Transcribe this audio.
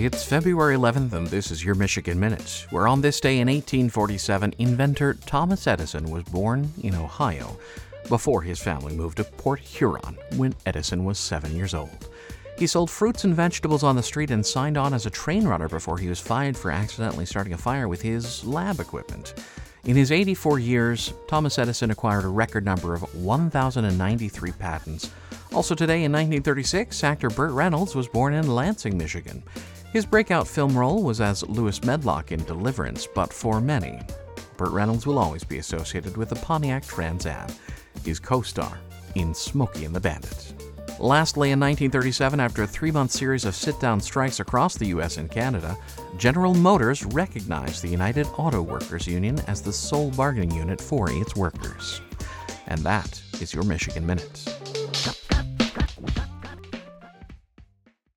It's February 11th, and this is your Michigan Minute, where on this day in 1847, inventor Thomas Edison was born in Ohio before his family moved to Port Huron when Edison was seven years old. He sold fruits and vegetables on the street and signed on as a train runner before he was fired for accidentally starting a fire with his lab equipment. In his 84 years, Thomas Edison acquired a record number of 1,093 patents. Also today in 1936, actor Burt Reynolds was born in Lansing, Michigan. His breakout film role was as Lewis Medlock in Deliverance, but for many, Burt Reynolds will always be associated with the Pontiac Trans Am, his co star in Smokey and the Bandit. Lastly, in 1937, after a three month series of sit down strikes across the U.S. and Canada, General Motors recognized the United Auto Workers Union as the sole bargaining unit for its workers. And that is your Michigan Minute.